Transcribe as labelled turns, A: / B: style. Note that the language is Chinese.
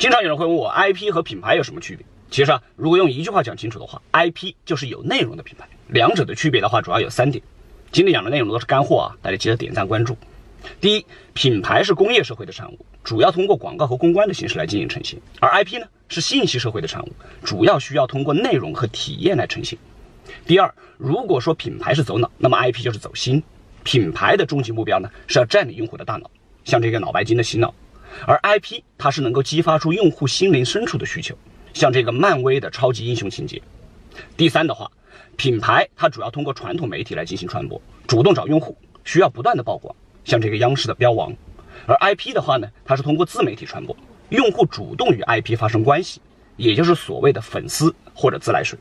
A: 经常有人会问我，IP 和品牌有什么区别？其实啊，如果用一句话讲清楚的话，IP 就是有内容的品牌。两者的区别的话，主要有三点。今天讲的内容都是干货啊，大家记得点赞关注。第一，品牌是工业社会的产物，主要通过广告和公关的形式来进行呈现；而 IP 呢，是信息社会的产物，主要需要通过内容和体验来呈现。第二，如果说品牌是走脑，那么 IP 就是走心。品牌的终极目标呢，是要占领用户的大脑，像这个脑白金的洗脑；而 IP 它是能够激发出用户心灵深处的需求。像这个漫威的超级英雄情节。第三的话，品牌它主要通过传统媒体来进行传播，主动找用户，需要不断的曝光。像这个央视的标王。而 IP 的话呢，它是通过自媒体传播，用户主动与 IP 发生关系，也就是所谓的粉丝或者自来水。